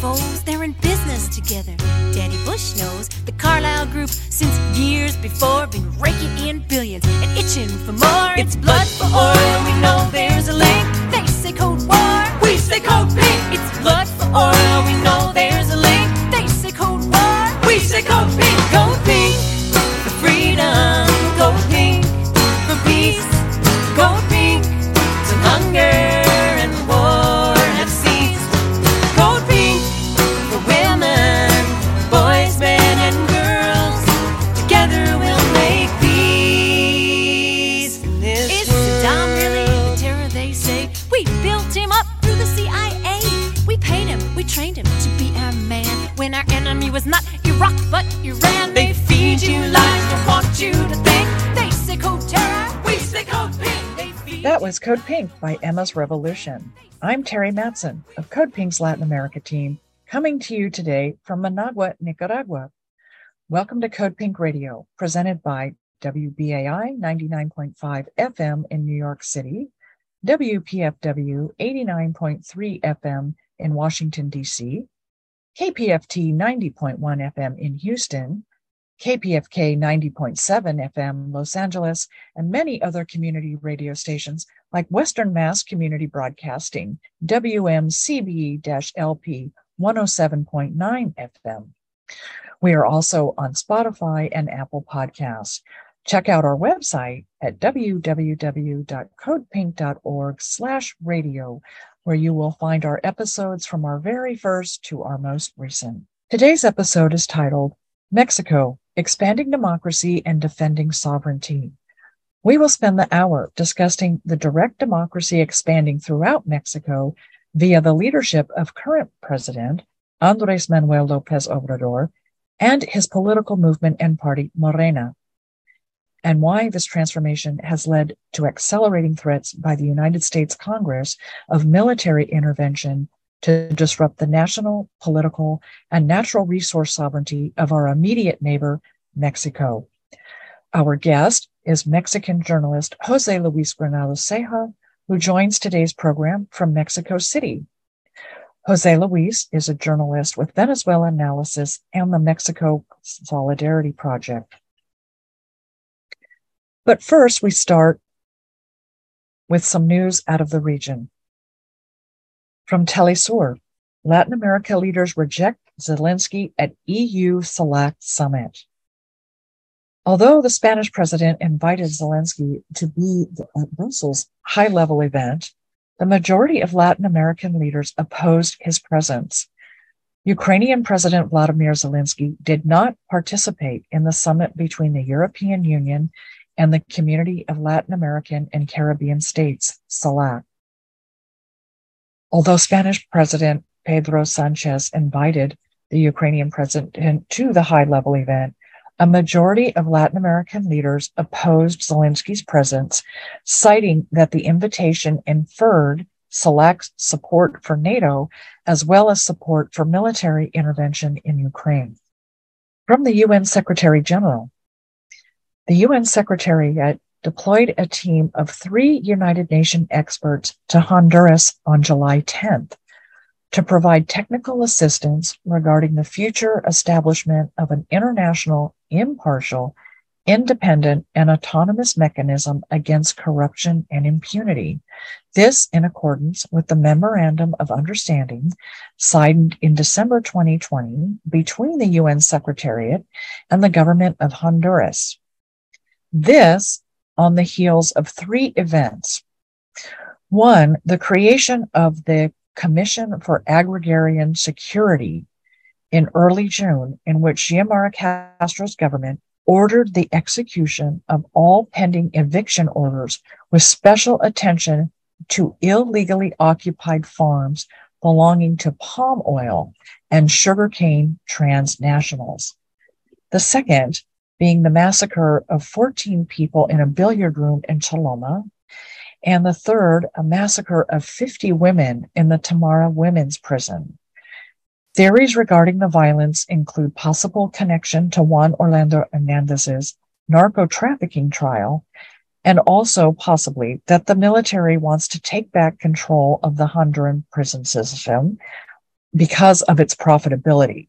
foes, they're in business together. Danny Bush knows the Carlyle Group since years before been raking in billions and itching for more. It's blood for oil, Revolution. I'm Teri Mattson of Code Pink's Latin America team, coming to you today from Managua, Nicaragua. Welcome to Code Pink Radio, presented by WBAI 99.5 FM in New York City, WPFW 89.3 FM in Washington, D.C., KPFT 90.1 FM in Houston, KPFK 90.7 FM Los Angeles, and many other community radio stations like Western Mass Community Broadcasting, WMCB LP 107.9 FM. We are also on Spotify and Apple Podcasts. Check out our website at www.codepink.org slash radio, where you will find our episodes from our very first to our most recent. Today's episode is titled Mexico, Expanding Democracy and Defending Sovereignty. We will spend the hour discussing the direct democracy expanding throughout Mexico via the leadership of current President Andres Manuel Lopez Obrador and his political movement and party, Morena, and why this transformation has led to accelerating threats by the United States Congress of military intervention to disrupt the national, political, and natural resource sovereignty of our immediate neighbor, Mexico. Our guest is Mexican journalist Jose Luis Granados Ceja, who joins today's program from Mexico City. Jose Luis is a journalist with Venezuela Analysis and the Mexico Solidarity Project. But first, we start with some news out of the region. From Telesur, Latin America leaders reject Zelensky at EU CELAC Summit. Although the Spanish president invited Zelensky to be at uh, Brussels' high level event, the majority of Latin American leaders opposed his presence. Ukrainian President Vladimir Zelensky did not participate in the summit between the European Union and the Community of Latin American and Caribbean States, CELAC. Although Spanish President Pedro Sanchez invited the Ukrainian president to the high level event, a majority of Latin American leaders opposed Zelensky's presence, citing that the invitation inferred CELAC support for NATO as well as support for military intervention in Ukraine. From the UN Secretary General, the UN Secretariat deployed a team of three United Nations experts to Honduras on July 10th to provide technical assistance regarding the future establishment of an international, impartial, independent, and autonomous mechanism against corruption and impunity. This in accordance with the Memorandum of Understanding signed in December 2020 between the UN Secretariat and the government of Honduras. This on the heels of three events. One, the creation of the Commission for Agrarian Security in early June, in which Xiomara Castro's government ordered the execution of all pending eviction orders with special attention to illegally occupied farms belonging to palm oil and sugarcane transnationals. The second being the massacre of 14 people in a billiard room in Choloma, and the third, a massacre of 50 women in the Tamara Women's Prison. Theories regarding the violence include possible connection to Juan Orlando Hernandez's narco trafficking trial, and also possibly that the military wants to take back control of the Honduran prison system, because of its profitability.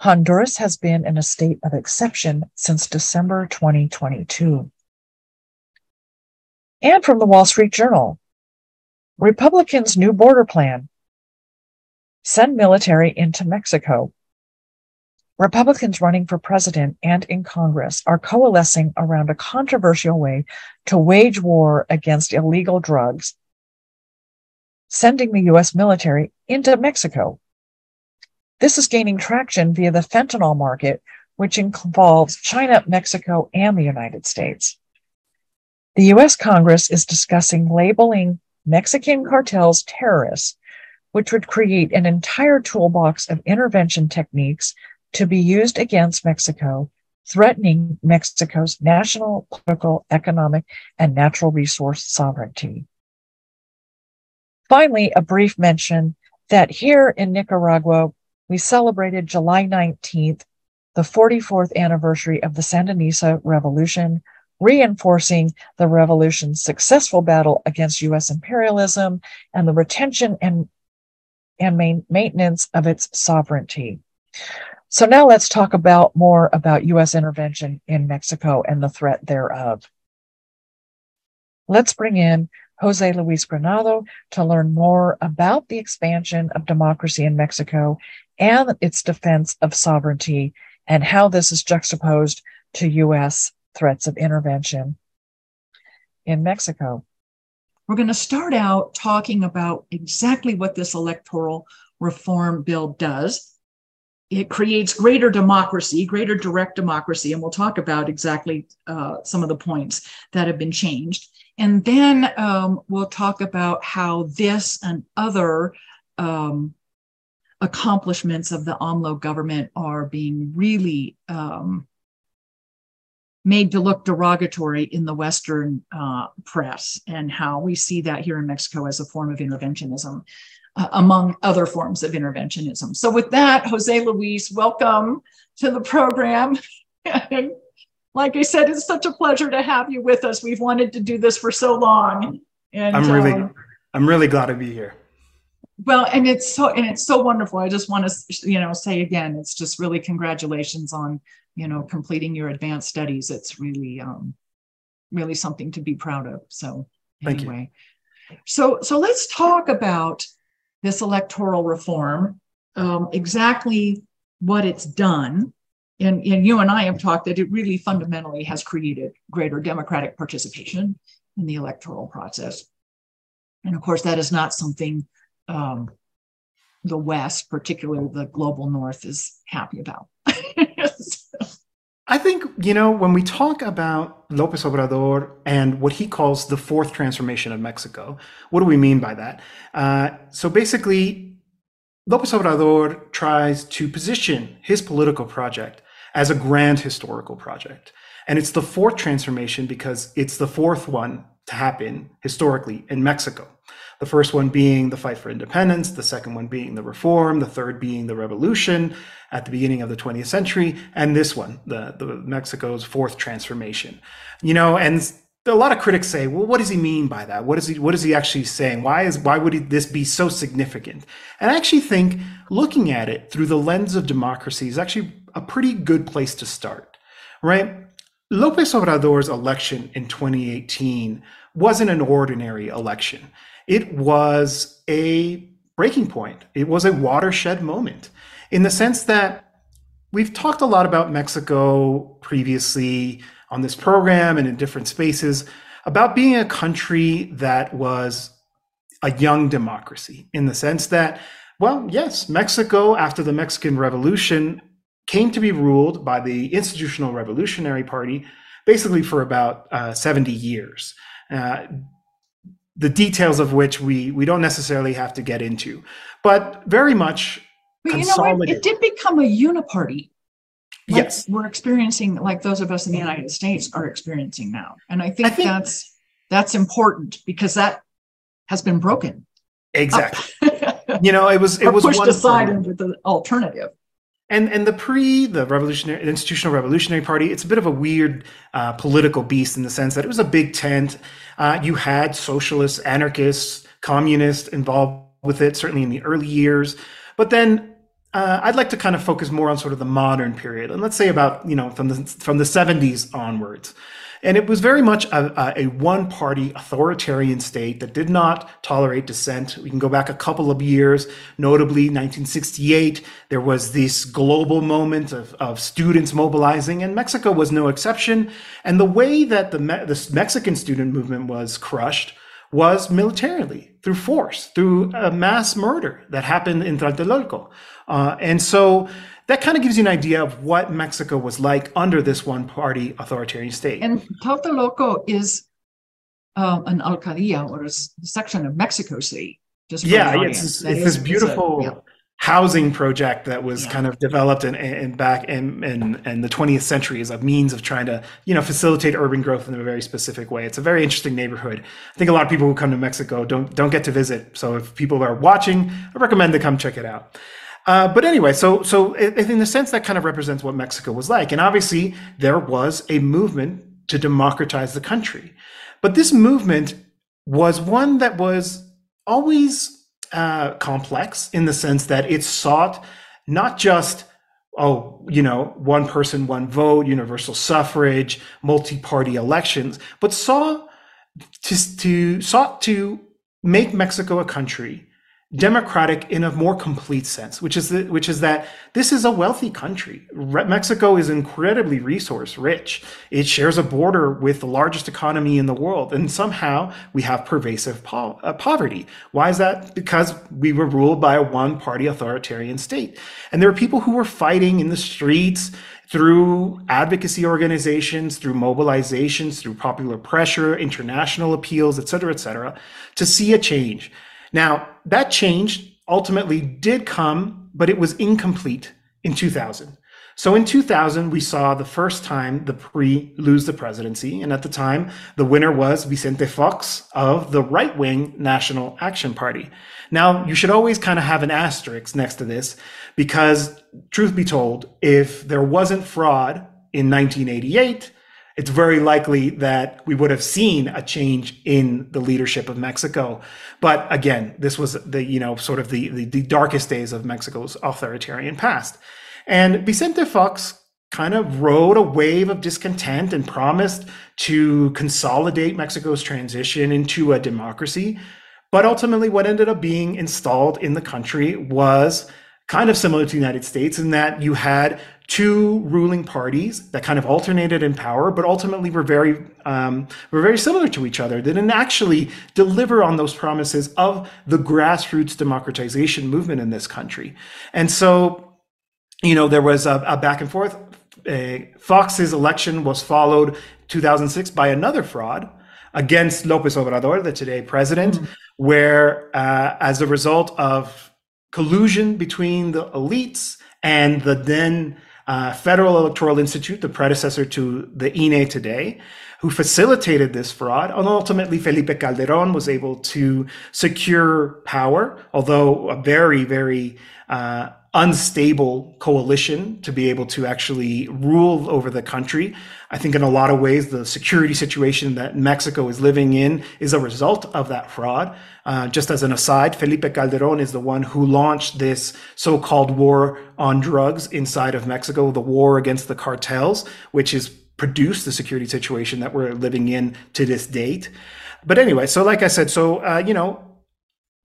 Honduras has been in a state of exception since December 2022. And from the Wall Street Journal, Republicans' new border plan send military into Mexico. Republicans running for president and in Congress are coalescing around a controversial way to wage war against illegal drugs, sending the U.S. military into Mexico. This is gaining traction via the fentanyl market, which involves China, Mexico, and the United States. The US Congress is discussing labeling Mexican cartels terrorists, which would create an entire toolbox of intervention techniques to be used against Mexico, threatening Mexico's national, political, economic, and natural resource sovereignty. Finally, a brief mention that here in Nicaragua, we celebrated July 19th, the 44th anniversary of the Sandinista Revolution, reinforcing the revolution's successful battle against U.S. imperialism and the retention and, and main, maintenance of its sovereignty. So now let's talk about more about U.S. intervention in Mexico and the threat thereof. Let's bring in Jose Luis Granado to learn more about the expansion of democracy in Mexico and its defense of sovereignty and how this is juxtaposed to U.S. threats of intervention in Mexico. We're going to start out talking about exactly what this electoral reform bill does. It creates greater democracy, greater direct democracy, and we'll talk about exactly uh, some of the points that have been changed. And then um, we'll talk about how this and other um, accomplishments of the AMLO government are being really um, made to look derogatory in the Western uh, press, and how we see that here in Mexico as a form of interventionism, uh, among other forms of interventionism. So, with that, Jose Luis, welcome to the program. like I said, it's such a pleasure to have you with us. We've wanted to do this for so long. And I'm really, um, I'm really glad to be here well and it's so and it's so wonderful. I just want to you know say again it's just really congratulations on you know completing your advanced studies. It's really um really something to be proud of so Thank anyway. You. so so let's talk about this electoral reform um, exactly what it's done. And, and you and i have talked that it really fundamentally has created greater democratic participation in the electoral process. And of course that is not something um, the West, particularly the global North, is happy about. I think, you know, when we talk about Lopez Obrador and what he calls the fourth transformation of Mexico, what do we mean by that? Uh, so basically, Lopez Obrador tries to position his political project as a grand historical project. And it's the fourth transformation because it's the fourth one to happen historically in Mexico. The first one being the fight for independence, the second one being the reform, the third being the revolution at the beginning of the 20th century, and this one, the, the Mexico's fourth transformation. You know, and a lot of critics say, well, what does he mean by that? What is he what is he actually saying? Why is why would he, this be so significant? And I actually think looking at it through the lens of democracy is actually a pretty good place to start, right? Lopez Obrador's election in 2018 wasn't an ordinary election it was a breaking point. It was a watershed moment in the sense that we've talked a lot about Mexico previously on this program and in different spaces about being a country that was a young democracy in the sense that, well, yes, Mexico, after the Mexican Revolution, came to be ruled by the Institutional Revolutionary Party basically for about uh, 70 years. Uh, the details of which we we don't necessarily have to get into, but very much. But you know what? It did become a uniparty. Like yes, we're experiencing like those of us in the United States are experiencing now, and I think, I think that's that's important because that has been broken. Exactly. you know, it was it was pushed aside into the alternative. And and the PRI the revolutionary institutional revolutionary party, it's a bit of a weird uh, political beast in the sense that it was a big tent. Uh, you had socialists, anarchists, communists involved with it, certainly in the early years. But then uh, I'd like to kind of focus more on sort of the modern period, and let's say about you know from the from the 70s onwards. And it was very much a, a one party authoritarian state that did not tolerate dissent. We can go back a couple of years, notably 1968. There was this global moment of, of students mobilizing, and Mexico was no exception. And the way that the, the Mexican student movement was crushed was militarily through force, through a mass murder that happened in Tlatelolco. Uh, and so that kind of gives you an idea of what Mexico was like under this one party authoritarian state. And Tlatelolco is um, an alcaldía or a section of Mexico City. Just yeah, it's, it's this beautiful a, yeah. Housing project that was yeah. kind of developed in, in back in, in, in the 20th century as a means of trying to you know facilitate urban growth in a very specific way. It's a very interesting neighborhood. I think a lot of people who come to Mexico don't don't get to visit. So if people are watching, I recommend to come check it out. Uh, but anyway, so so in the sense, that kind of represents what Mexico was like, and obviously there was a movement to democratize the country, but this movement was one that was always uh, complex in the sense that it sought not just oh, you know, one person, one vote, universal suffrage, multi-party elections, but saw to, to sought to make Mexico a country democratic in a more complete sense, which is the, which is that this is a wealthy country. Re- Mexico is incredibly resource rich. It shares a border with the largest economy in the world, and somehow we have pervasive po- uh, poverty. Why is that? Because we were ruled by a one-party authoritarian state, and there are people who were fighting in the streets through advocacy organizations, through mobilizations, through popular pressure, international appeals, et cetera, et cetera, to see a change. Now, that change ultimately did come, but it was incomplete in 2000. So in 2000, we saw the first time the PRI lose the presidency. And at the time, the winner was Vicente Fox of the right wing National Action Party. Now, you should always kind of have an asterisk next to this because, truth be told, if there wasn't fraud in 1988, it's very likely that we would have seen a change in the leadership of Mexico. But again, this was the, you know, sort of the, the, the darkest days of Mexico's authoritarian past. And Vicente Fox kind of rode a wave of discontent and promised to consolidate Mexico's transition into a democracy. But ultimately, what ended up being installed in the country was kind of similar to the United States in that you had two ruling parties that kind of alternated in power, but ultimately were very um, were very similar to each other. They didn't actually deliver on those promises of the grassroots democratization movement in this country. And so, you know, there was a, a back and forth. Uh, Fox's election was followed 2006 by another fraud against Lopez Obrador, the today president, mm-hmm. where uh, as a result of collusion between the elites and the then uh, Federal Electoral Institute, the predecessor to the INE today, who facilitated this fraud. And ultimately, Felipe Calderon was able to secure power, although a very, very uh, unstable coalition to be able to actually rule over the country. I think in a lot of ways, the security situation that Mexico is living in is a result of that fraud. Uh, just as an aside, Felipe Calderon is the one who launched this so-called war on drugs inside of Mexico, the war against the cartels, which has produced the security situation that we're living in to this date. But anyway, so like I said, so, uh, you know,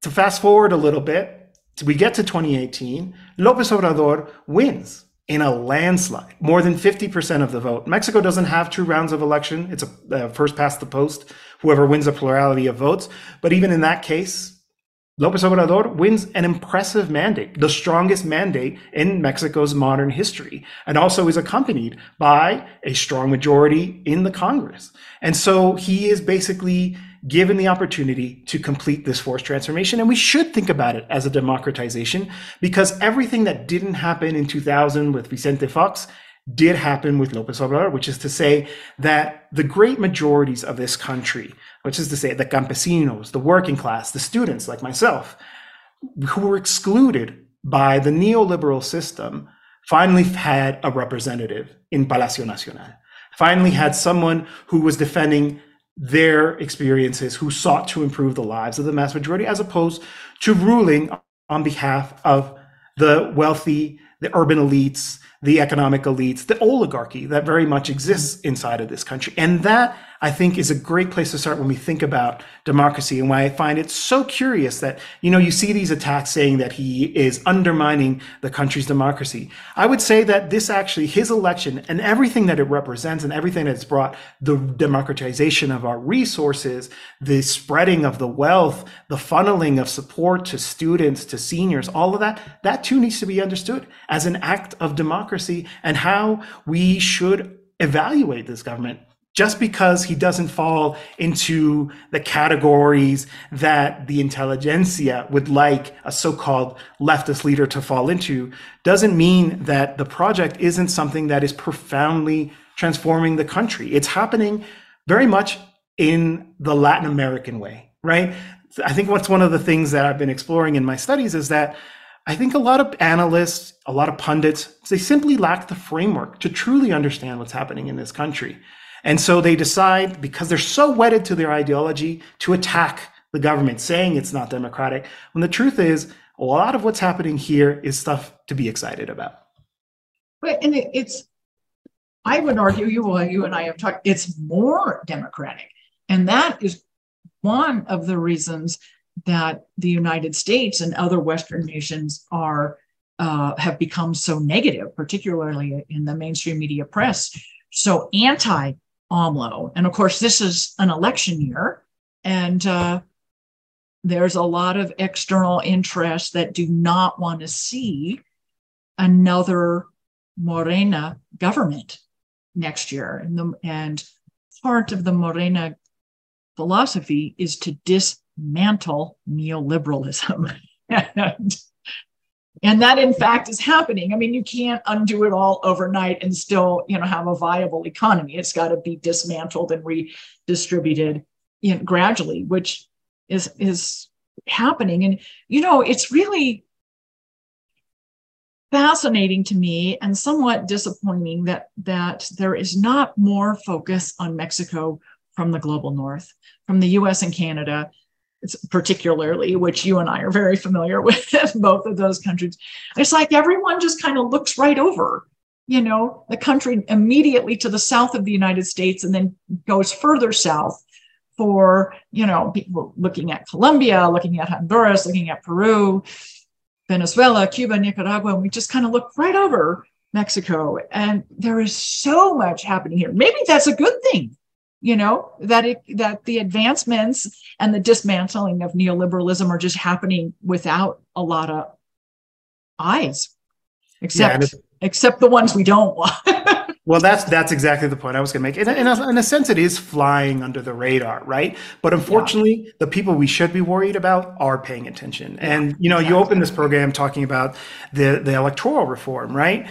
to fast forward a little bit, we get to 2018, Lopez Obrador wins in a landslide, more than 50% of the vote. Mexico doesn't have two rounds of election. It's a uh, first past the post, whoever wins a plurality of votes. But even in that case, Lopez Obrador wins an impressive mandate, the strongest mandate in Mexico's modern history, and also is accompanied by a strong majority in the Congress. And so he is basically given the opportunity to complete this fourth transformation. And we should think about it as a democratization because everything that didn't happen in 2000 with Vicente Fox did happen with Lopez Obrador, which is to say that the great majorities of this country, which is to say the campesinos, the working class, the students like myself, who were excluded by the neoliberal system, finally had a representative in Palacio Nacional, finally had someone who was defending their experiences, who sought to improve the lives of the mass majority, as opposed to ruling on behalf of the wealthy, the urban elites, the economic elites, the oligarchy that very much exists inside of this country. And that I think is a great place to start when we think about democracy and why I find it so curious that, you know, you see these attacks saying that he is undermining the country's democracy. I would say that this actually, his election and everything that it represents and everything that's brought the democratization of our resources, the spreading of the wealth, the funneling of support to students, to seniors, all of that, that too needs to be understood as an act of democracy and how we should evaluate this government just because he doesn't fall into the categories that the intelligentsia would like a so-called leftist leader to fall into doesn't mean that the project isn't something that is profoundly transforming the country it's happening very much in the latin american way right i think what's one of the things that i've been exploring in my studies is that I think a lot of analysts, a lot of pundits, they simply lack the framework to truly understand what's happening in this country. And so they decide, because they're so wedded to their ideology, to attack the government, saying it's not democratic, when the truth is, a lot of what's happening here is stuff to be excited about. But and it, it's, I would argue, you well, you and I have talked, it's more democratic. And that is one of the reasons that the United States and other Western nations are uh, have become so negative, particularly in the mainstream media press, so anti AMLO. And of course, this is an election year, and uh, there's a lot of external interests that do not want to see another Morena government next year. And, the, and part of the Morena philosophy is to dismantle neoliberalism. and and that in fact is happening. I mean you can't undo it all overnight and still you know have a viable economy. It's got to be dismantled and redistributed you know, gradually which is is happening. And you know it's really fascinating to me and somewhat disappointing that that there is not more focus on mexico from the global north from the us and canada particularly, which you and I are very familiar with, both of those countries. It's like everyone just kind of looks right over, you know, the country immediately to the south of the United States and then goes further south for, you know, people looking at Colombia, looking at Honduras, looking at Peru, Venezuela, Cuba, Nicaragua, and we just kind of look right over Mexico. And there is so much happening here. Maybe that's a good thing you know that it that the advancements and the dismantling of neoliberalism are just happening without a lot of eyes except yeah, except the ones we don't want. Well that's that's exactly the point i was going to make. In in, a, in a, sense it is flying under the radar right? But unfortunately yeah. the people we should be worried about are paying attention. Yeah, and you know exactly. you open this program talking about the the electoral reform right?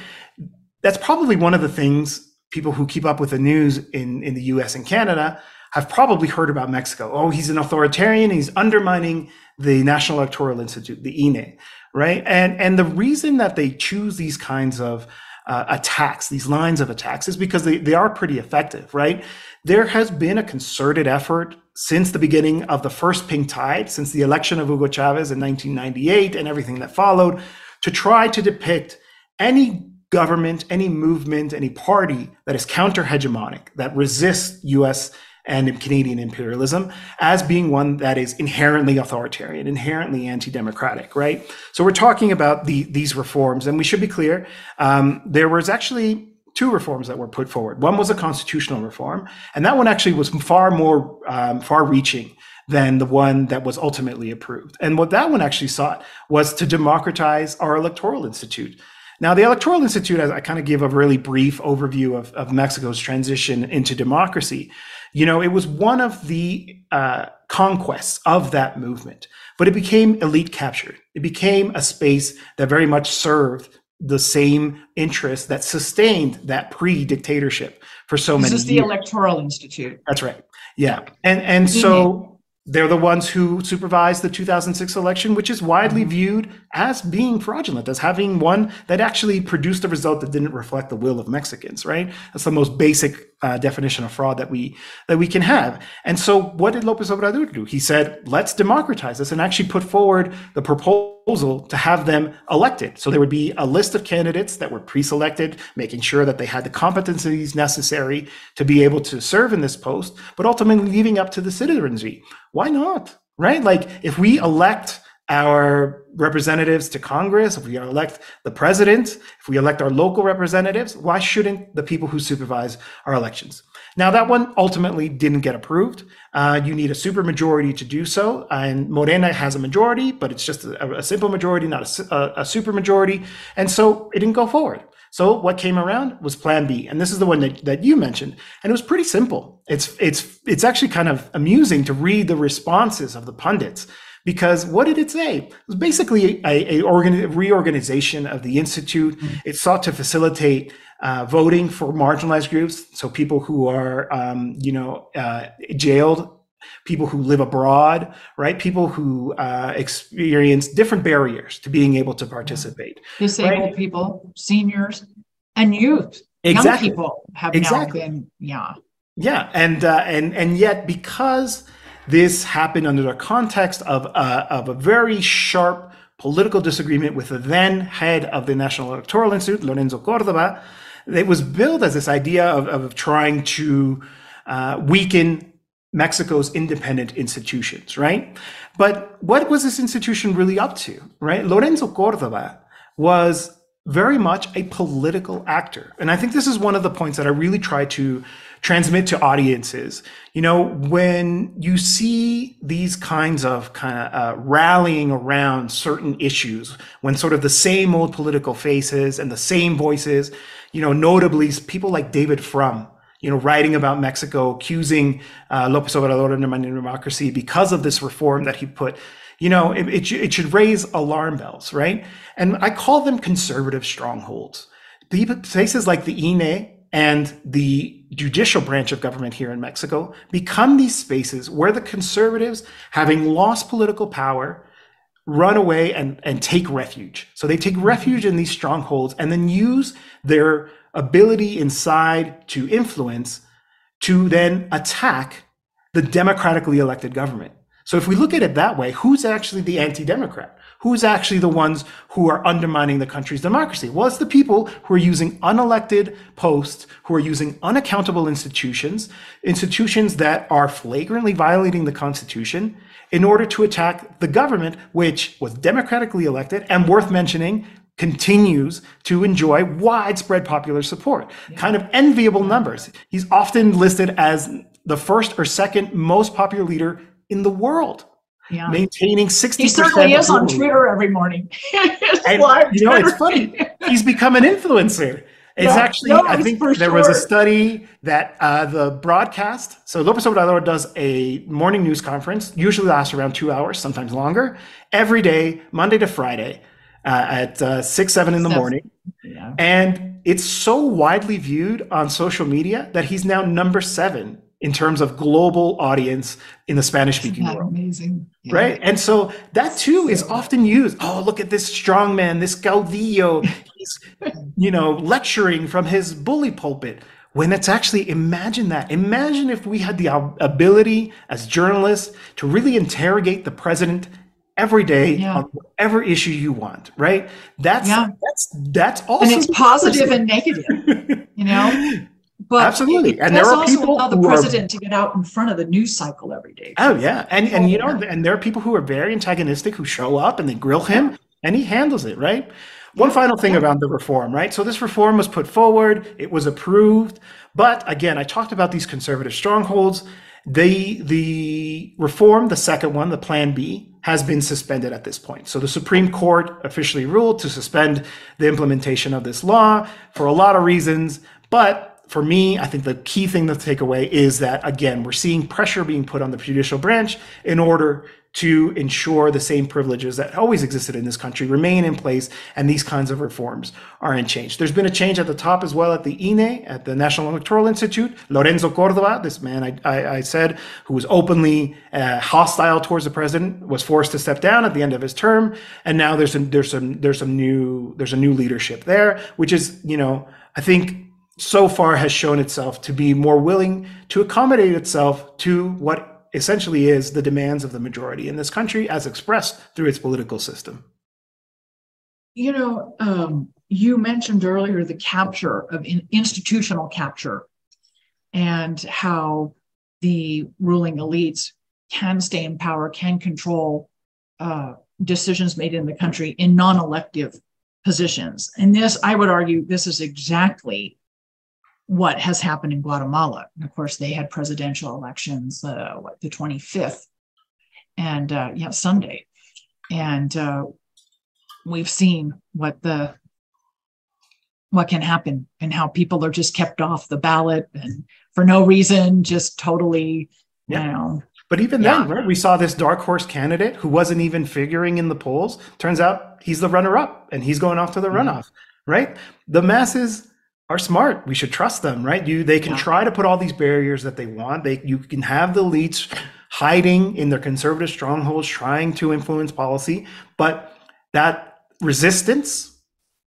That's probably one of the things people who keep up with the news in, in the US and Canada have probably heard about Mexico. Oh, he's an authoritarian. He's undermining the National Electoral Institute, the INE, right? And, and the reason that they choose these kinds of uh, attacks, these lines of attacks, is because they, they are pretty effective, right? There has been a concerted effort since the beginning of the first pink tide, since the election of Hugo Chavez in 1998 and everything that followed, to try to depict any government, any movement, any party that is counter hegemonic, that resists US and Canadian imperialism as being one that is inherently authoritarian, inherently anti-democratic, right? So we're talking about the, these reforms, and we should be clear. Um, there was actually two reforms that were put forward. One was a constitutional reform, and that one actually was far more um, far-reaching than the one that was ultimately approved. And what that one actually sought was to democratize our electoral institute. Now, the Electoral Institute, as I kind of give a really brief overview of, of Mexico's transition into democracy, you know, it was one of the uh, conquests of that movement, but it became elite captured. It became a space that very much served the same interests that sustained that PRI-dictatorship for so this many. This is the years. Electoral Institute. That's right. Yeah, and and so they're the ones who supervised the 2006 election, which is widely mm-hmm. viewed as being fraudulent, as having one that actually produced a result that didn't reflect the will of Mexicans, right? That's the most basic uh, definition of fraud that we that we can have. And so, what did Lopez Obrador do? He said, "Let's democratize this," and actually put forward the proposal to have them elected. So there would be a list of candidates that were pre-selected, making sure that they had the competencies necessary to be able to serve in this post, but ultimately leaving up to the citizenry. Why not? Right? Like if we elect our representatives to Congress, if we elect the president, if we elect our local representatives, why shouldn't the people who supervise our elections? Now, that one ultimately didn't get approved. Uh, you need a supermajority to do so. And Morena has a majority, but it's just a, a simple majority, not a, a, a supermajority. And so it didn't go forward. So what came around was Plan B, and this is the one that, that you mentioned, and it was pretty simple. It's it's it's actually kind of amusing to read the responses of the pundits because what did it say? It was basically a, a organ, reorganization of the institute. Mm-hmm. It sought to facilitate uh, voting for marginalized groups, so people who are, um, you know, uh, jailed, people who live abroad, right? People who uh, experience different barriers to being able to participate. Disabled right? people, seniors, and youth. Exactly. Young people have exactly. now been, yeah. Yeah, and uh, and and yet because this happened under the context of, of a very sharp political disagreement with the then head of the National Electoral Institute, Lorenzo Cordova. It was built as this idea of, of trying to uh, weaken Mexico's independent institutions, right? But what was this institution really up to, right? Lorenzo Cordova was very much a political actor. And I think this is one of the points that I really try to transmit to audiences. You know, when you see these kinds of kind of uh, rallying around certain issues, when sort of the same old political faces and the same voices, you know, notably people like David Frum, you know, writing about Mexico, accusing uh, Lopez Obrador undermining democracy because of this reform that he put you know, it, it, it, should raise alarm bells, right? And I call them conservative strongholds. Places like the INE and the judicial branch of government here in Mexico become these spaces where the conservatives, having lost political power, run away and, and take refuge. So they take refuge in these strongholds and then use their ability inside to influence to then attack the democratically elected government. So if we look at it that way, who's actually the anti-democrat? who's actually the ones who are undermining the country's democracy? Well, it's the people who are using unelected posts, who are using unaccountable institutions, institutions that are flagrantly violating the Constitution in order to attack the government, which was democratically elected and worth mentioning continues to enjoy widespread popular support, yeah. kind of enviable numbers. He's often listed as the first or second most popular leader in the world yeah. maintaining 60 He certainly is on Twitter every morning. and, you know, it's funny. He's become an influencer. It's yeah, actually, no, I think there sure. was a study that uh, the broadcast, so Lopez Obrador does a morning news conference, usually lasts around two hours, sometimes longer, every day, Monday to Friday uh, at uh, six, seven in the morning. Yeah. And it's so widely viewed on social media that he's now number seven in terms of global audience in the Spanish speaking world. Amazing. Yeah. Right. And so that too is often used. Oh, look at this strong man, this Caudillo. He's, you know, lecturing from his bully pulpit. When it's actually, imagine that. Imagine if we had the ability as journalists to really interrogate the president every day yeah. on whatever issue you want, right? That's yeah. that's that's also and it's positive and negative, you know. But absolutely, and there are people allow the president are, to get out in front of the news cycle every day. Oh yeah, and and you know, oh, and there are people who are very antagonistic who show up and they grill him, and he handles it right. One final thing about the reform, right? So this reform was put forward, it was approved, but again, I talked about these conservative strongholds. The the reform, the second one, the Plan B, has been suspended at this point. So the Supreme Court officially ruled to suspend the implementation of this law for a lot of reasons, but for me, I think the key thing to take away is that, again, we're seeing pressure being put on the judicial branch in order to ensure the same privileges that always existed in this country remain in place and these kinds of reforms aren't changed. There's been a change at the top as well at the INE, at the National Electoral Institute. Lorenzo Cordova, this man I, I, I said, who was openly uh, hostile towards the president, was forced to step down at the end of his term. And now there's some, there's some, there's some new, there's a new leadership there, which is, you know, I think so far has shown itself to be more willing to accommodate itself to what essentially is the demands of the majority in this country as expressed through its political system. You know, um, you mentioned earlier the capture of in, institutional capture and how the ruling elites can stay in power, can control uh, decisions made in the country in non elective positions. And this, I would argue, this is exactly what has happened in Guatemala. And of course, they had presidential elections, uh, what, the 25th, and uh, yeah, Sunday. And uh, we've seen what the what can happen and how people are just kept off the ballot and for no reason, just totally, yeah. you know. But even yeah. then, right, we saw this dark horse candidate who wasn't even figuring in the polls. Turns out he's the runner up and he's going off to the mm-hmm. runoff, right? The masses are smart. We should trust them, right? You they can yeah. try to put all these barriers that they want. They you can have the elites hiding in their conservative strongholds trying to influence policy, but that resistance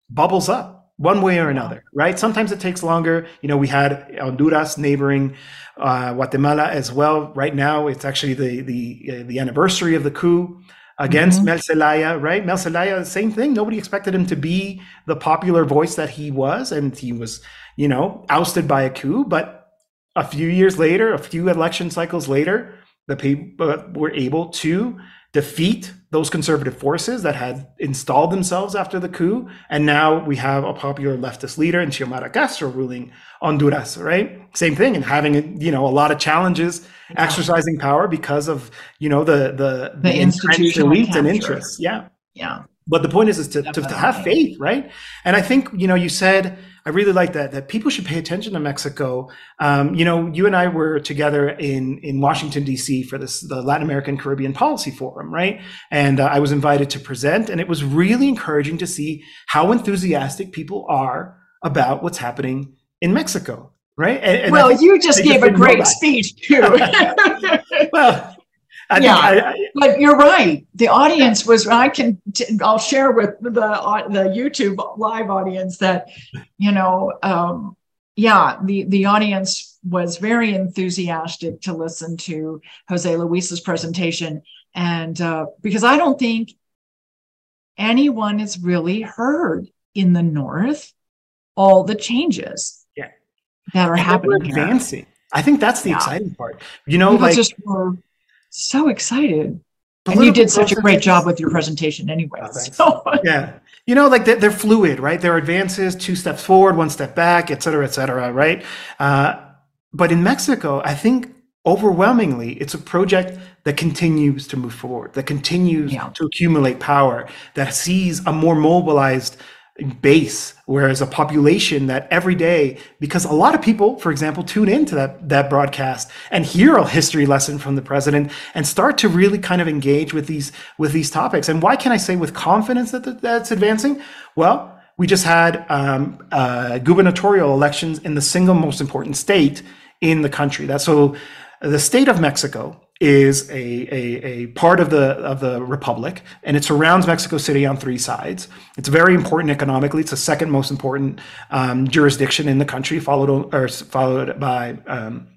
bubbles up one way or another, right? Sometimes it takes longer. You know, we had Honduras neighboring uh, Guatemala as well. Right now, it's actually the the uh, the anniversary of the coup against mm-hmm. Mel Zelaya, right? Mel Zelaya, same thing. Nobody expected him to be the popular voice that he was, and he was, you know, ousted by a coup. But a few years later, a few election cycles later, the people were able to defeat those conservative forces that had installed themselves after the coup. And now we have a popular leftist leader in Xiomara Castro ruling Honduras, right? Same thing and having, you know, a lot of challenges yeah. exercising power because of, you know, the, the, the, the institutional elites and interests. Yeah. Yeah. But the point is, is to, to, to have faith, right? And I think, you know, you said, I really like that that people should pay attention to Mexico. Um, you know, you and I were together in in Washington D.C. for this the Latin American Caribbean Policy Forum, right? And uh, I was invited to present, and it was really encouraging to see how enthusiastic people are about what's happening in Mexico, right? And, and well, you just gave a great speech too. well, I yeah, I, I, but you're right. The audience was. I can. I'll share with the the YouTube live audience that, you know, um, yeah, the the audience was very enthusiastic to listen to Jose Luis's presentation, and uh, because I don't think anyone has really heard in the North all the changes yeah. that are and happening. advancing. Here. I think that's the yeah. exciting part. You know, People like just were so excited. And you did such a great job with your presentation anyway. Oh, so. Yeah. You know, like they're, they're, fluid, right? There are advances, two steps forward, one step back, et cetera, et cetera, right? Uh, but in Mexico, I think overwhelmingly, it's a project that continues to move forward, that continues yeah. to accumulate power, that sees a more mobilized base whereas a population that every day because a lot of people for example tune into that that broadcast and hear a history lesson from the president and start to really kind of engage with these with these topics. And why can i say with confidence that that's advancing? Well we just had um, uh, gubernatorial elections in the single most important state in the country. That's so the state of mexico is a, a, a, part of the of the republic and it surrounds mexico city on three sides. It's very important economically. It's the second most important um, jurisdiction in the country followed or followed by um,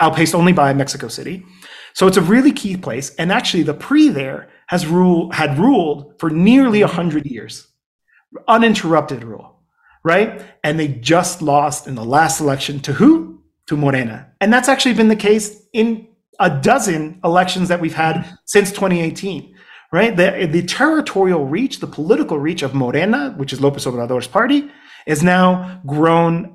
outpaced only by mexico city. So it's a really key place and actually the PRI there has ruled had ruled for nearly 100 years. Uninterrupted rule right? And they just lost in the last election to who? To morena. And that's actually been the case in a dozen elections that we've had since 2018 right? The, the territorial reach, the political reach of Morena, which is Lopez Obrador's party, is now grown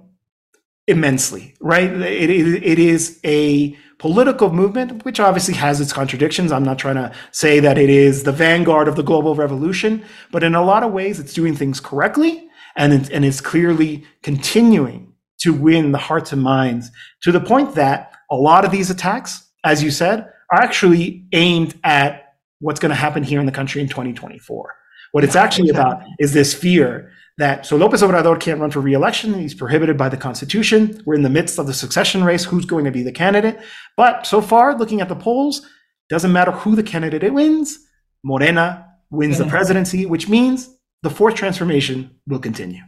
immensely, right? It, it, it is a political movement, which obviously has its contradictions. I'm not trying to say that it is the vanguard of the global revolution, but in a lot of ways, it's doing things correctly and, and it's clearly continuing to win the hearts and minds to the point that a lot of these attacks as you said, are actually aimed at what's going to happen here in the country in 2024. What it's actually about is this fear that so Lopez Obrador can't run for re-election. He's prohibited by the Constitution. We're in the midst of the succession race. Who's going to be the candidate? But so far, looking at the polls, doesn't matter who the candidate wins. Morena wins the presidency, which means the fourth transformation will continue.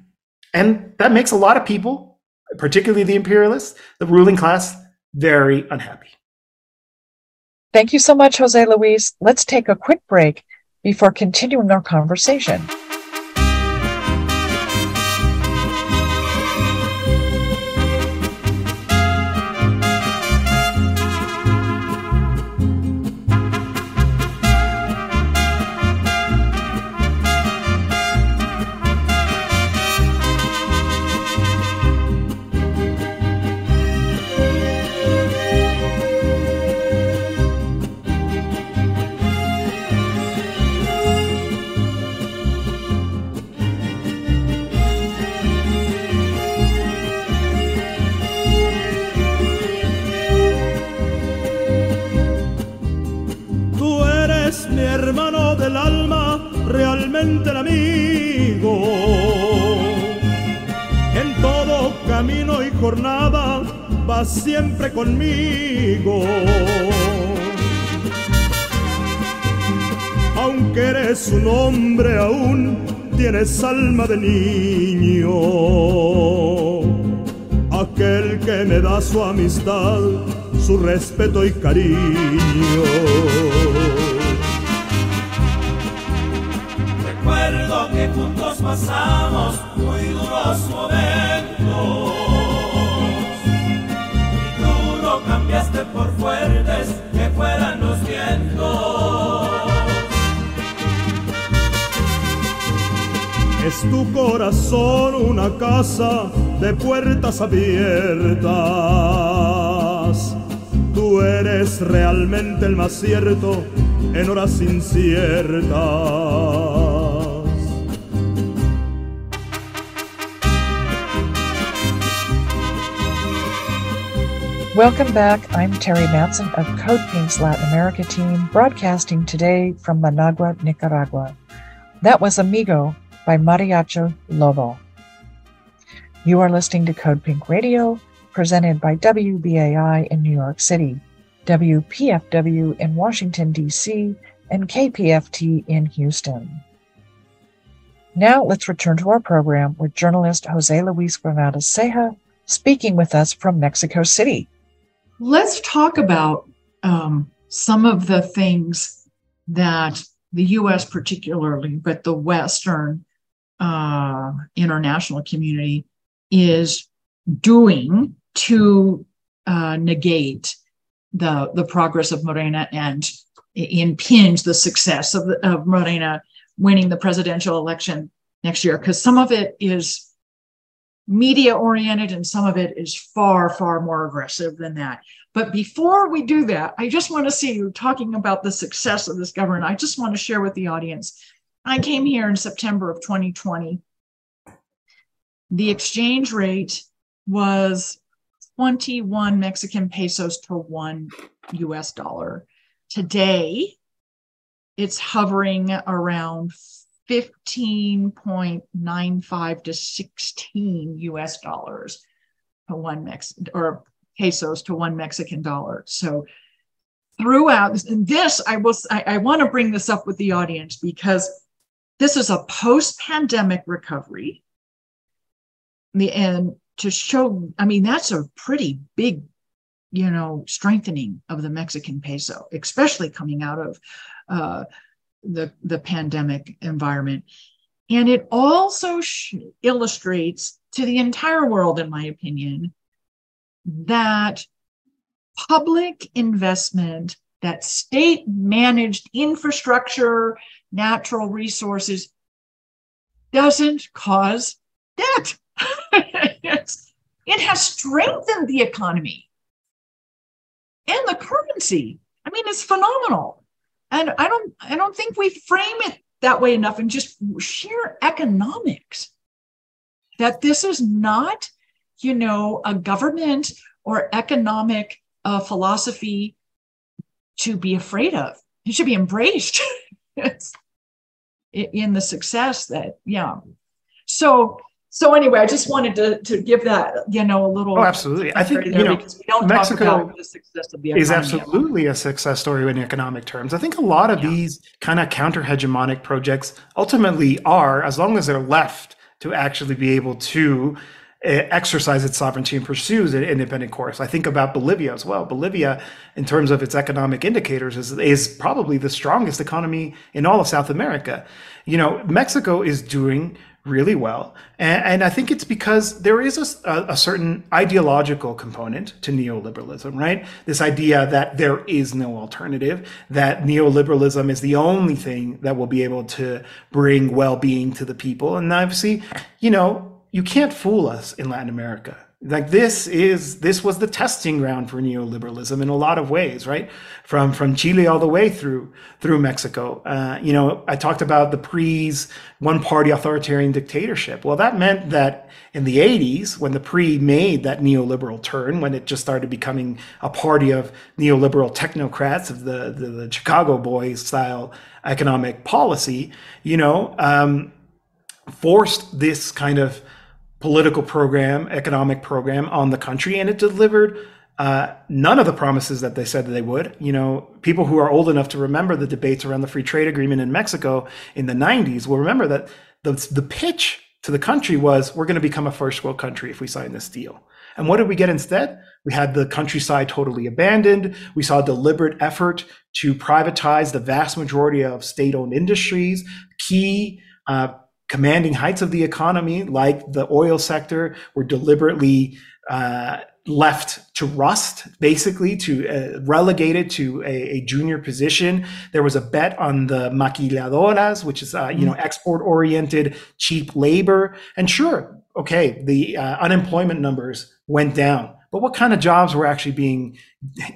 And that makes a lot of people particularly the imperialists, the ruling class, very unhappy. Thank you so much, Jose Luis. Let's take a quick break before continuing our conversation. El amigo. En todo camino y jornada va siempre conmigo. Aunque eres un hombre aún, tienes alma de niño. Aquel que me da su amistad, su respeto y cariño. Pasamos muy duros momentos. Y tú no cambiaste por fuertes que fueran los vientos. Es tu corazón una casa de puertas abiertas. Tú eres realmente el más cierto en horas inciertas. Welcome back. I'm Teri Mattson of Code Pink's Latin America team, broadcasting today from Managua, Nicaragua. That was Amigo by Mariachi Lobo. You are listening to Code Pink Radio, presented by WBAI in New York City, WPFW in Washington, D.C., and KPFT in Houston. Now let's return to our program with journalist Jose Luis Granados Ceja speaking with us from Mexico City. Let's talk about um, some of the things that the US, particularly, but the Western uh, international community is doing to uh, negate the, the progress of Morena and impinge the success of, of Morena winning the presidential election next year. Because some of it is media oriented and some of it is far, far more aggressive than that. But before we do that, I just want to see you talking about the success of this government. I just want to share with the audience. I came here in September of 2020. The exchange rate was 21 Mexican pesos to one US dollar. Today, it's hovering around 15.95 to 16 US dollars to one Mex or pesos to one Mexican dollar. So throughout this, I will I, I want to bring this up with the audience because this is a post-pandemic recovery. And to show, I mean, that's a pretty big, you know, strengthening of the Mexican peso, especially coming out of uh, the, the pandemic environment. And it also sh- illustrates to the entire world, in my opinion, that public investment, that state managed infrastructure, natural resources doesn't cause debt. it has strengthened the economy and the currency. I mean, it's phenomenal and i don't i don't think we frame it that way enough and just sheer economics that this is not you know a government or economic uh, philosophy to be afraid of. It should be embraced in the success that yeah. So so anyway, I just wanted to, to give that you know a little. Oh, absolutely. I think you know Mexico is absolutely a success story in economic terms. I think a lot of yeah. these kind of counter hegemonic projects ultimately are, as long as they're left to actually be able to eh, exercise its sovereignty and pursues an independent course. I think about Bolivia as well. Bolivia, in terms of its economic indicators, is, is probably the strongest economy in all of South America. You know, Mexico is doing really well. And, and, I think it's because there is a, a, certain ideological component to neoliberalism, right? This idea that there is no alternative, that neoliberalism is the only thing that will be able to bring well being to the people. And obviously, you know, you can't fool us in Latin America. Like this is this was the testing ground for neoliberalism in a lot of ways, right? From from Chile all the way through through Mexico. Uh, you know, I talked about the PRI's one party authoritarian dictatorship. Well, that meant that in the 80s, when the PRI made that neoliberal turn, when it just started becoming a party of neoliberal technocrats of the the, the Chicago Boys style economic policy, you know, um, forced this kind of political program, economic program on the country, and it delivered uh, none of the promises that they said that they would. You know, people who are old enough to remember the debates around the free trade agreement in Mexico in the 90s will remember that the, the pitch to the country was we're going to become a first world country if we sign this deal. And what did we get instead? We had the countryside totally abandoned. We saw a deliberate effort to privatize the vast majority of state owned industries, key uh, commanding heights of the economy, like the oil sector, were deliberately uh, left to rust, basically to uh, relegated to a, a, junior position. There was a bet on the maquiladoras, which is uh, you know mm-hmm. export oriented, cheap labor. And sure, okay, the uh, unemployment numbers went down. But what kind of jobs were actually being,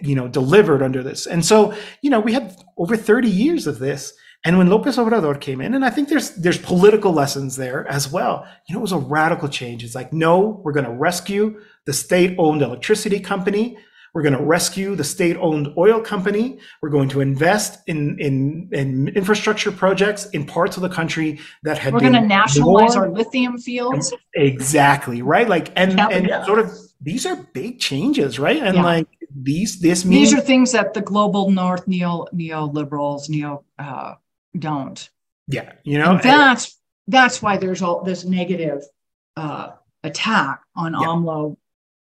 you know, delivered under this? And so, you know, we had over 30 years of this and when Lopez Obrador came in, and I think there's there's political lessons there as well. You know, it was a radical change. It's like, no, we're going to rescue the state-owned electricity company. We're going to rescue the state-owned oil company. We're going to invest in in, in infrastructure projects in parts of the country that had. We're going to nationalize more, our lithium fields. Exactly right. Like and and yeah. sort of these are big changes, right? And yeah. like these this means these are things that the global north neo neoliberals neo uh, don't. Yeah, you know, and that's that's why there's all this negative uh, attack on yeah. AMLO,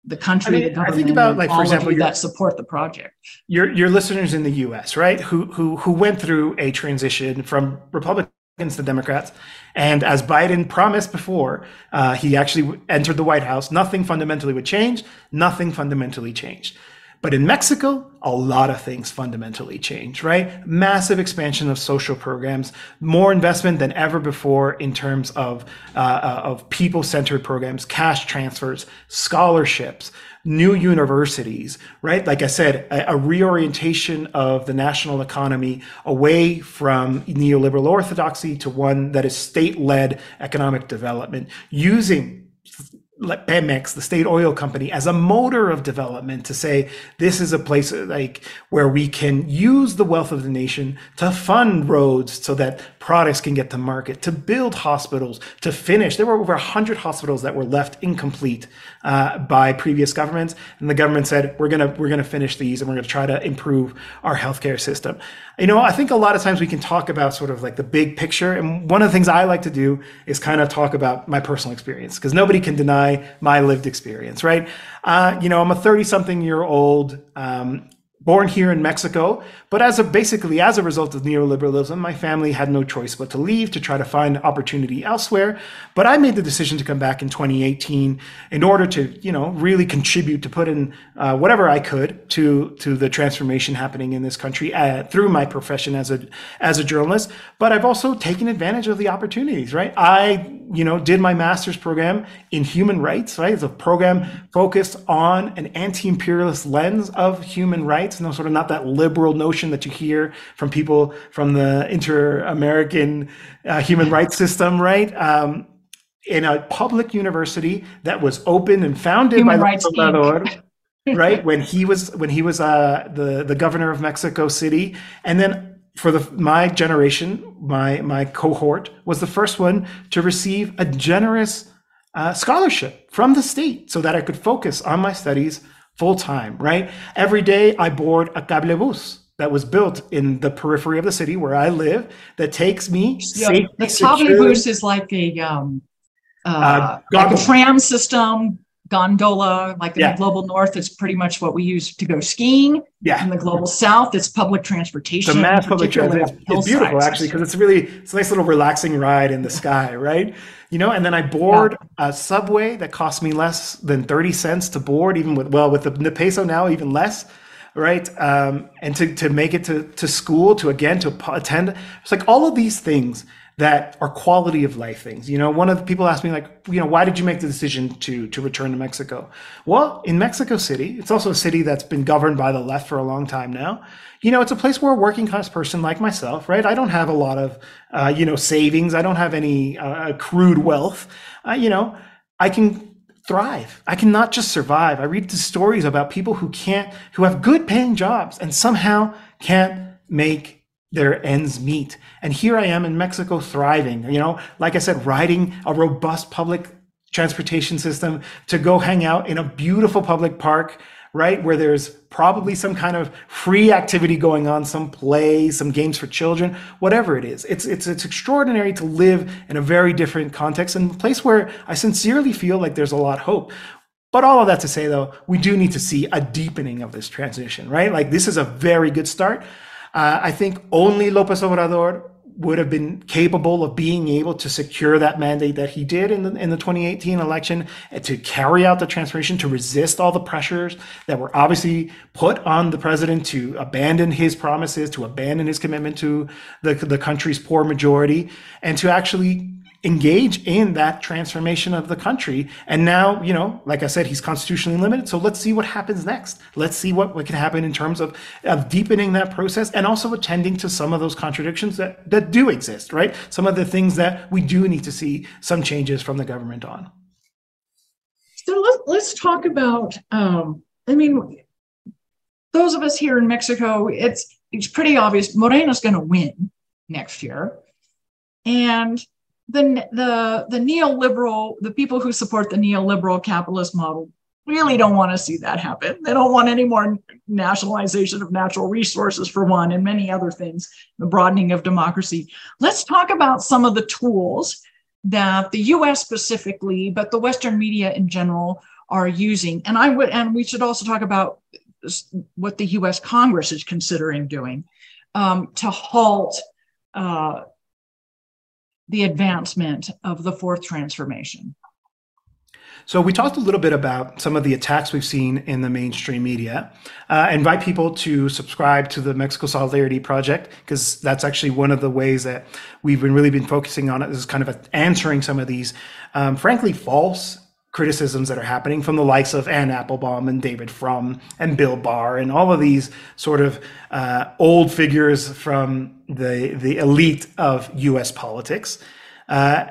the country, I mean, the government. I think about like for example your, that support the project. Your your listeners in the U.S. right who who who went through a transition from Republicans to Democrats, and as Biden promised before, uh, he actually entered the White House. Nothing fundamentally would change. Nothing fundamentally changed. But in Mexico, a lot of things fundamentally change, right? Massive expansion of social programs, more investment than ever before in terms of uh, of people-centered programs, cash transfers, scholarships, new universities, right? Like I said, a, a reorientation of the national economy away from neoliberal orthodoxy to one that is state-led economic development, using Pemex, the state oil company, as a motor of development to say this is a place like where we can use the wealth of the nation to fund roads so that products can get to market, to build hospitals, to finish. There were over 100 hospitals that were left incomplete uh, by previous governments, and the government said we're gonna we're gonna finish these and we're gonna try to improve our healthcare system. You know, I think a lot of times we can talk about sort of like the big picture, and one of the things I like to do is kind of talk about my personal experience because nobody can deny my lived experience, right? Uh, you know, I'm a 30 something year old um, born here in Mexico, but as a basically as a result of neoliberalism, my family had no choice but to leave to try to find opportunity elsewhere. But I made the decision to come back in 2018 in order to, you know, really contribute to put in uh, whatever I could to to the transformation happening in this country uh, through my profession as a as a journalist. But I've also taken advantage of the opportunities. Right, I you know did my master's program in human rights. Right, it's a program focused on an anti-imperialist lens of human rights rights, no sort of not that liberal notion that you hear from people from the inter-American uh, human rights system, right? Um, in a public university that was open and founded human by the Salvador, right? When he was when he was uh, the the governor of Mexico City, and then for the my generation, my my cohort was the first one to receive a generous uh, scholarship from the state, so that I could focus on my studies full time, right? Every day I board a cablebus that was built in the periphery of the city where I live that takes me. Yeah, the cablebus is like a um, uh, like a tram system, gondola. Like in Yeah. the global north, it's pretty much what we use to go skiing. Yeah. In the global south, it's public transportation. a mass public transit. It's, beautiful actually because it's really it's a nice little relaxing ride in the sky, right? You know, and then I board a subway that cost me less than thirty cents to board, even with well with the, the peso now even less, right? Um, and to to make it to to school to again to attend, it's like all of these things that are quality of life things. You know, one of the people asked me like, you know, why did you make the decision to to return to Mexico? Well, in Mexico City, it's also a city that's been governed by the left for a long time now. You know, it's a place where a working class person like myself, right? I don't have a lot of, uh, you know, savings. I don't have any uh, accrued wealth. Uh, you know, I can thrive. I can not just survive. I read the stories about people who can't, who have good paying jobs and somehow can't make their ends meet. And here I am in Mexico thriving, you know, like I said, riding a robust public transportation system to go hang out in a beautiful public park, right? Where there's probably some kind of free activity going on, some play, some games for children, whatever it is. It's, it's, it's extraordinary to live in a very different context and a place where I sincerely feel like there's a lot of hope. But all of that to say, though, we do need to see a deepening of this transition, right? Like this is a very good start. Uh, I think only Lopez Obrador would have been capable of being able to secure that mandate that he did in the, in the 2018 election and to carry out the transformation, to resist all the pressures that were obviously put on the president to abandon his promises, to abandon his commitment to the, the country's poor majority, and to actually engage in that transformation of the country. And now, you know, like I said, he's constitutionally limited. So let's see what happens next. Let's see what, what can happen in terms of, of deepening that process and also attending to some of those contradictions that, that do exist, right? Some of the things that we do need to see some changes from the government on. So let's let's talk about. Um, I mean, those of us here in Mexico, it's it's pretty obvious Morena's going to win next year, and the the the neoliberal, the people who support the neoliberal capitalist model, really don't want to see that happen. They don't want any more nationalization of natural resources, for one, and many other things. The broadening of democracy. Let's talk about some of the tools that the US specifically, but the Western media in general are using. And I would, and we should also talk about what the US Congress is considering doing um, to halt uh, the advancement of the fourth transformation. So we talked a little bit about some of the attacks we've seen in the mainstream media. Uh, invite people to subscribe to the Mexico Solidarity Project because that's actually one of the ways that we've been really been focusing on it is kind of answering some of these, um, frankly, false criticisms that are happening from the likes of Anne Applebaum and David Frum and Bill Barr and all of these sort of uh, old figures from the the elite of U.S. politics. Uh,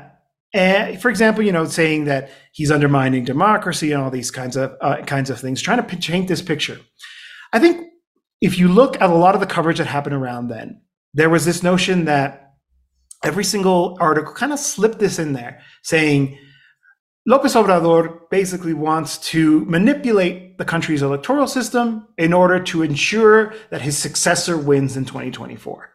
and for example, you know, saying that he's undermining democracy and all these kinds of uh, kinds of things, trying to paint this picture. I think if you look at a lot of the coverage that happened around then, there was this notion that every single article kind of slipped this in there, saying Lopez Obrador basically wants to manipulate the country's electoral system in order to ensure that his successor wins in 2024.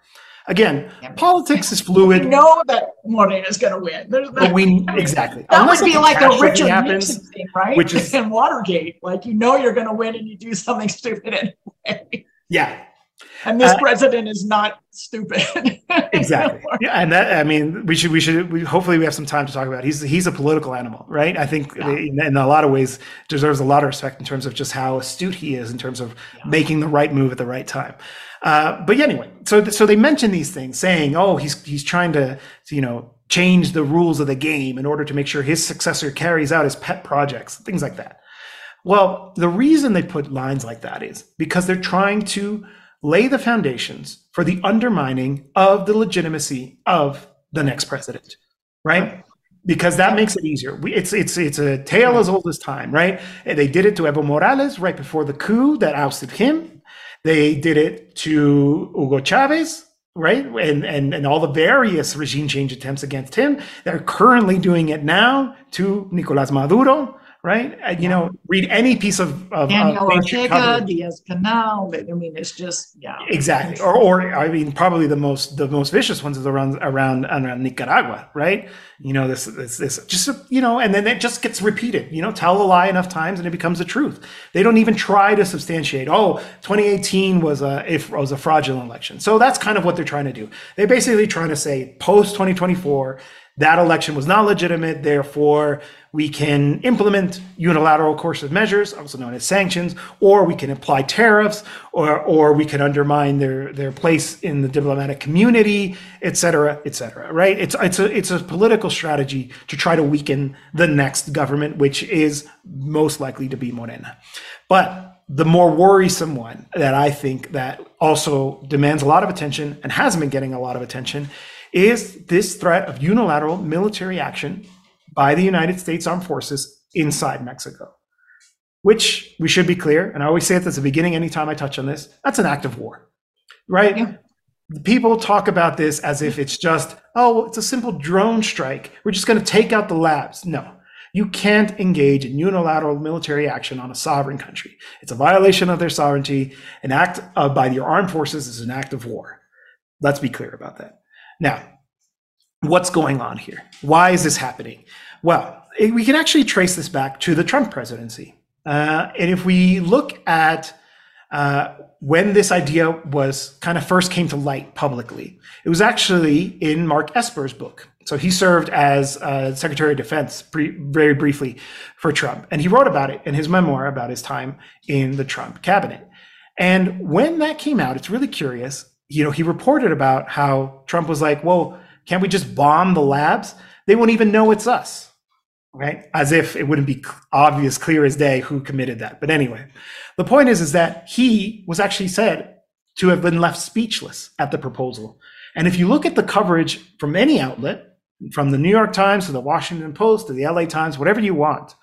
Again, politics is fluid. We know that Morena is going to win. There's But we exactly that Unless would be like a Richard happens, Nixon thing, right? which is- in Watergate. Like you know you're going to win and you do something stupid anyway. Yeah, And this Uh, president is not stupid. exactly. Yeah, and that I mean, we should we should we hopefully we have some time to talk about. It. He's he's a political animal, right? I think Yeah. in, in a lot of ways deserves a lot of respect in terms of just how astute he is in terms of making the right move at the right time. Uh, but yeah, anyway, so so they mention these things, saying, "Oh, he's he's trying to you know change the rules of the game in order to make sure his successor carries out his pet projects, things like that." Well, the reason they put lines like that is because they're trying to lay the foundations for the undermining of the legitimacy of the next president, right? Because that makes it easier. We, it's it's it's a tale as old as time, right? They did it to Evo Morales right before the coup that ousted him. They did it to Hugo Chavez, right? And and and all the various regime change attempts against him. They're currently doing it now to Nicolas Maduro, right? And, you know, read any piece of, of Daniel of Ortega. Diaz Canel. I mean, it's just yeah. Exactly. Or, or I mean, probably the most the most vicious ones is around around around Nicaragua, right? You know, this this this just you know, and then it just gets repeated. You know, tell a lie enough times and it becomes the truth. They don't even try to substantiate. Oh, 2018 was a if was a fraudulent election. So that's kind of what they're trying to do. They're basically trying to say post 2024 that election was not legitimate. Therefore, we can implement unilateral coercive measures, also known as sanctions, or we can apply tariffs, or or we can undermine their their place in the diplomatic community, et cetera, et cetera. Right? It's it's a it's a political strategy to try to weaken the next government, which is most likely to be Morena. But the more worrisome one that I think that also demands a lot of attention and has been getting a lot of attention is this threat of unilateral military action by the United States Armed Forces inside Mexico. Which we should be clear, and I always say it at the beginning anytime I touch on this, that's an act of war. Right? Yeah. People talk about this as if it's just, oh, it's a simple drone strike. We're just going to take out the labs. No, you can't engage in unilateral military action on a sovereign country. It's a violation of their sovereignty. An act uh, by your armed forces is an act of war. Let's be clear about that. Now, what's going on here? Why is this happening? Well, it- we can actually trace this back to the Trump presidency. Uh, and if we look at uh, when this idea was kind of first came to light publicly, it was actually in Mark Esper's book. So he served as uh, Secretary of Defense pre- very briefly for Trump, and he wrote about it in his memoir about his time in the Trump cabinet. And when that came out, it's really curious. You know, he reported about how Trump was like, "Well, can't we just bomb the labs? They won't even know it's us." Right? As if it wouldn't be obvious, clear as day who committed that. But anyway, the point is, is that he was actually said to have been left speechless at the proposal. And if you look at the coverage from any outlet, from the New York Times to the Washington Post to the LA Times, whatever you want,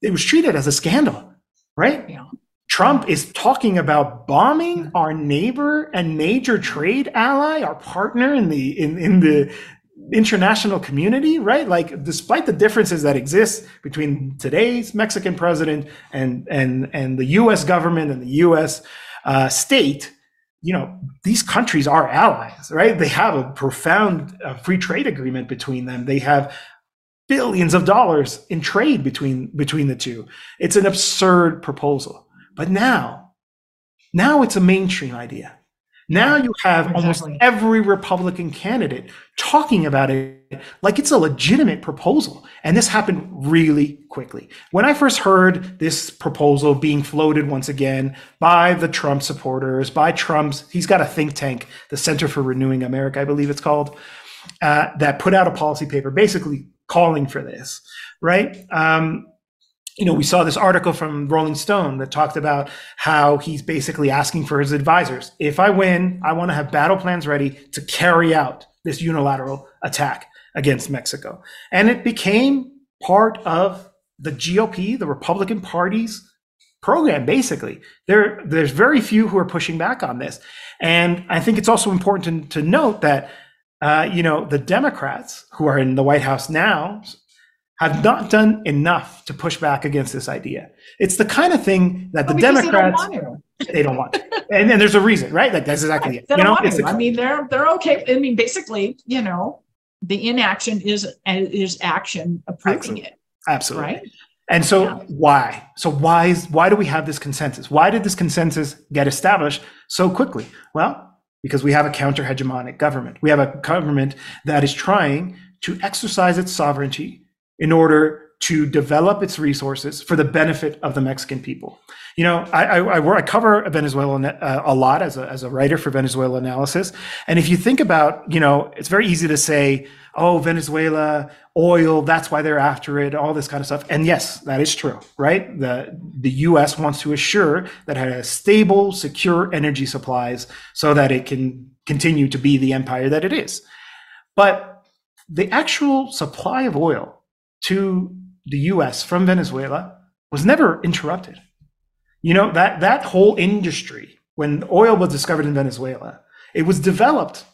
it was treated as a scandal, right? Yeah. Trump is talking about bombing our neighbor and major trade ally, our partner in the in, in the international community, right? Like, despite the differences that exist between today's Mexican president and and and the U.S. government and the U.S. Uh, state, you know, these countries are allies, right? They have a profound uh, free trade agreement between them. They have billions of dollars in trade between between the two. It's an absurd proposal. But now, now it's a mainstream idea. Now you have almost every Republican candidate talking about it like it's a legitimate proposal. And this happened really quickly. When I first heard this proposal being floated once again by the Trump supporters, by Trump's, he's got a think tank, the Center for Renewing America, I believe it's called, uh, that put out a policy paper basically calling for this, right? Um, you know, we saw this article from Rolling Stone that talked about how he's basically asking for his advisors. If I win, I want to have battle plans ready to carry out this unilateral attack against Mexico. And it became part of the GOP, the Republican Party's program, basically. There, there's very few who are pushing back on this. And I think it's also important to, to note that, uh, you know, the Democrats who are in the White House now have not done enough to push back against this idea. It's the kind of thing that the Well, because Democrats They don't want to. they don't want, and then there's a reason, right? Like that's exactly it. They You don't know, want it's to. the- I mean, they're they're okay. I mean, basically, you know, the inaction is is action approving Absolutely. it, absolutely. right? And so Yeah. why? So why is why do we have this consensus? Why did this consensus get established so quickly? Well, because we have a counter hegemonic government. We have a government that is trying to exercise its sovereignty in order to develop its resources for the benefit of the Mexican people. You know, I, I, I, I cover Venezuela uh, a lot as a, as a writer for Venezuelanalysis. And if you think about, you know, it's very easy to say, oh, Venezuela, oil, that's why they're after it, all this kind of stuff. And yes, that is true, right? The, the US wants to assure that it has stable, secure energy supplies so that it can continue to be the empire that it is. But the actual supply of oil to the US from Venezuela was never interrupted. You know, that, that whole industry, when oil was discovered in Venezuela, it was developed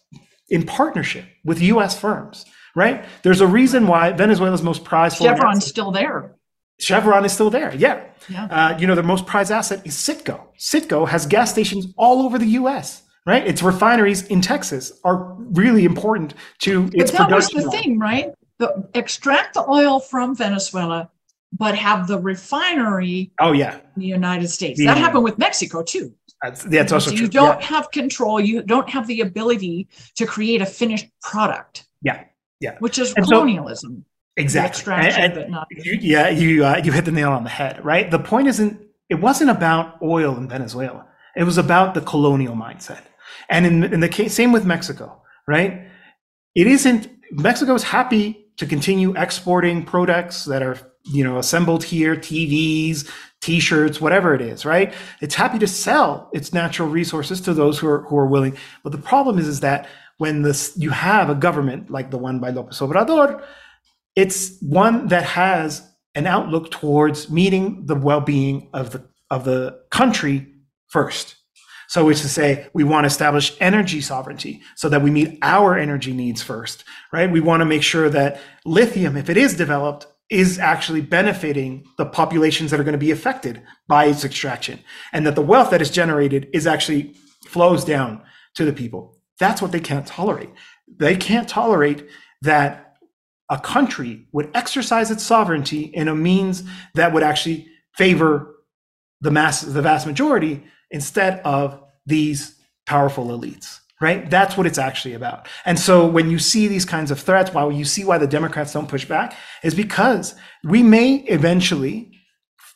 in partnership with US firms, right? There's a reason why Venezuela's most prized Chevron's still there. Chevron is still there. Yeah. Yeah. Uh, you know, their most prized asset is Citgo. Citgo has gas stations all over the U.S. Right? Its refineries in Texas are really important to But its that was the thing, right? The, extract the oil from Venezuela, but have the refinery Oh yeah, in the United States. Yeah. That happened with Mexico too. that's, that's also so true. you don't Yeah. have control. You don't have the ability to create a finished product. Yeah. Yeah. Which is And colonialism. the exactly. Extraction, And- but not. You, yeah, you uh, you hit the nail on the head, right? The point isn't it wasn't about oil in Venezuela. It was about the colonial mindset, and in in the case same with Mexico, right? It isn't Mexico is happy to continue exporting products that are you know assembled here, TVs, T-shirts, whatever it is, right? It's happy to sell its natural resources to those who are who are willing. But the problem is, is that when this you have a government like the one by López Obrador, it's one that has an outlook towards meeting the well-being of the of the country first. So it's to say we want to establish energy sovereignty so that we meet our energy needs first, right? We want to make sure that lithium, if it is developed, is actually benefiting the populations that are going to be affected by its extraction, and that the wealth that is generated is actually flows down to the people. That's what they can't tolerate. They can't tolerate that a country would exercise its sovereignty in a means that would actually favor the mass the vast majority instead of these powerful elites right? That's what it's actually about. And so when you see these kinds of threats why you see why the democrats don't push back is because we may eventually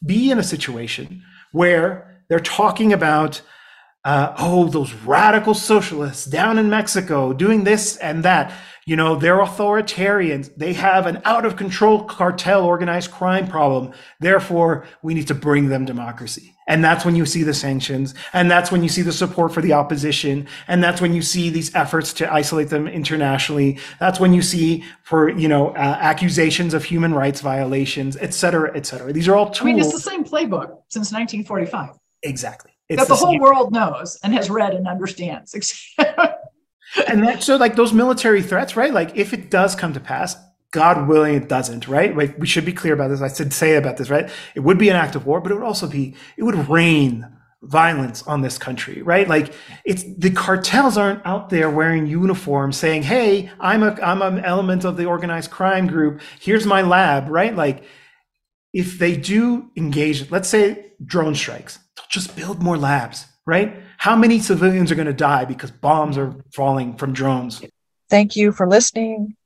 be in a situation where they're talking about uh, oh, those radical socialists down in Mexico doing this and that. You know, they're authoritarians. They have an out of control cartel organized crime problem. Therefore, we need to bring them democracy. And that's when you see the sanctions. And that's when you see the support for the opposition. And that's when you see these efforts to isolate them internationally. That's when you see for, you know, uh, accusations of human rights violations, et cetera, et cetera. These are all tools. I mean, it's the same playbook since 1945 exactly. That the, whole world knows and has read and understands. and that so like those military threats right? Like if it does come to pass god willing it doesn't right? Like we should be clear about this. I should say about this right? It would be an act of war but it would also be it would rain violence on this country right? Like it's the cartels aren't out there wearing uniforms saying hey i'm a i'm an element of the organized crime group. Here's my lab right? Like if they do engage let's say drone strikes they'll just build more labs right how many civilians are going to die because bombs are falling from drones Thank you for listening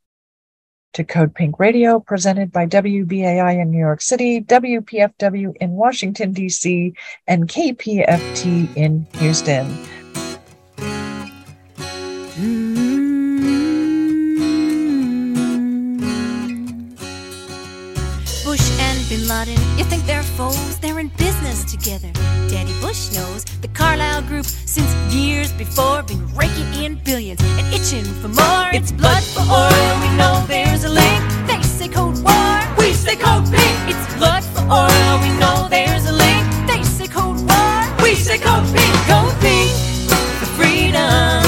to Code Pink Radio, presented by WBAI in New York City, WPFW in Washington, D.C., and KPFT in Houston. You think they're foes? They're in business together. Daddy Bush knows the Carlyle Group since years before been raking in billions and itching for more. It's blood for oil. We know there's a link. They say Cold War. We say Code Pink. It's blood for oil. We know there's a link. They say Cold War. We say Code Pink. Code Pink for freedom.